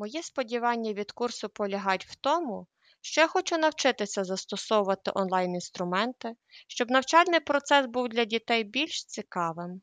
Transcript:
Мої сподівання від курсу полягають в тому, що я хочу навчитися застосовувати онлайн-інструменти, щоб навчальний процес був для дітей більш цікавим.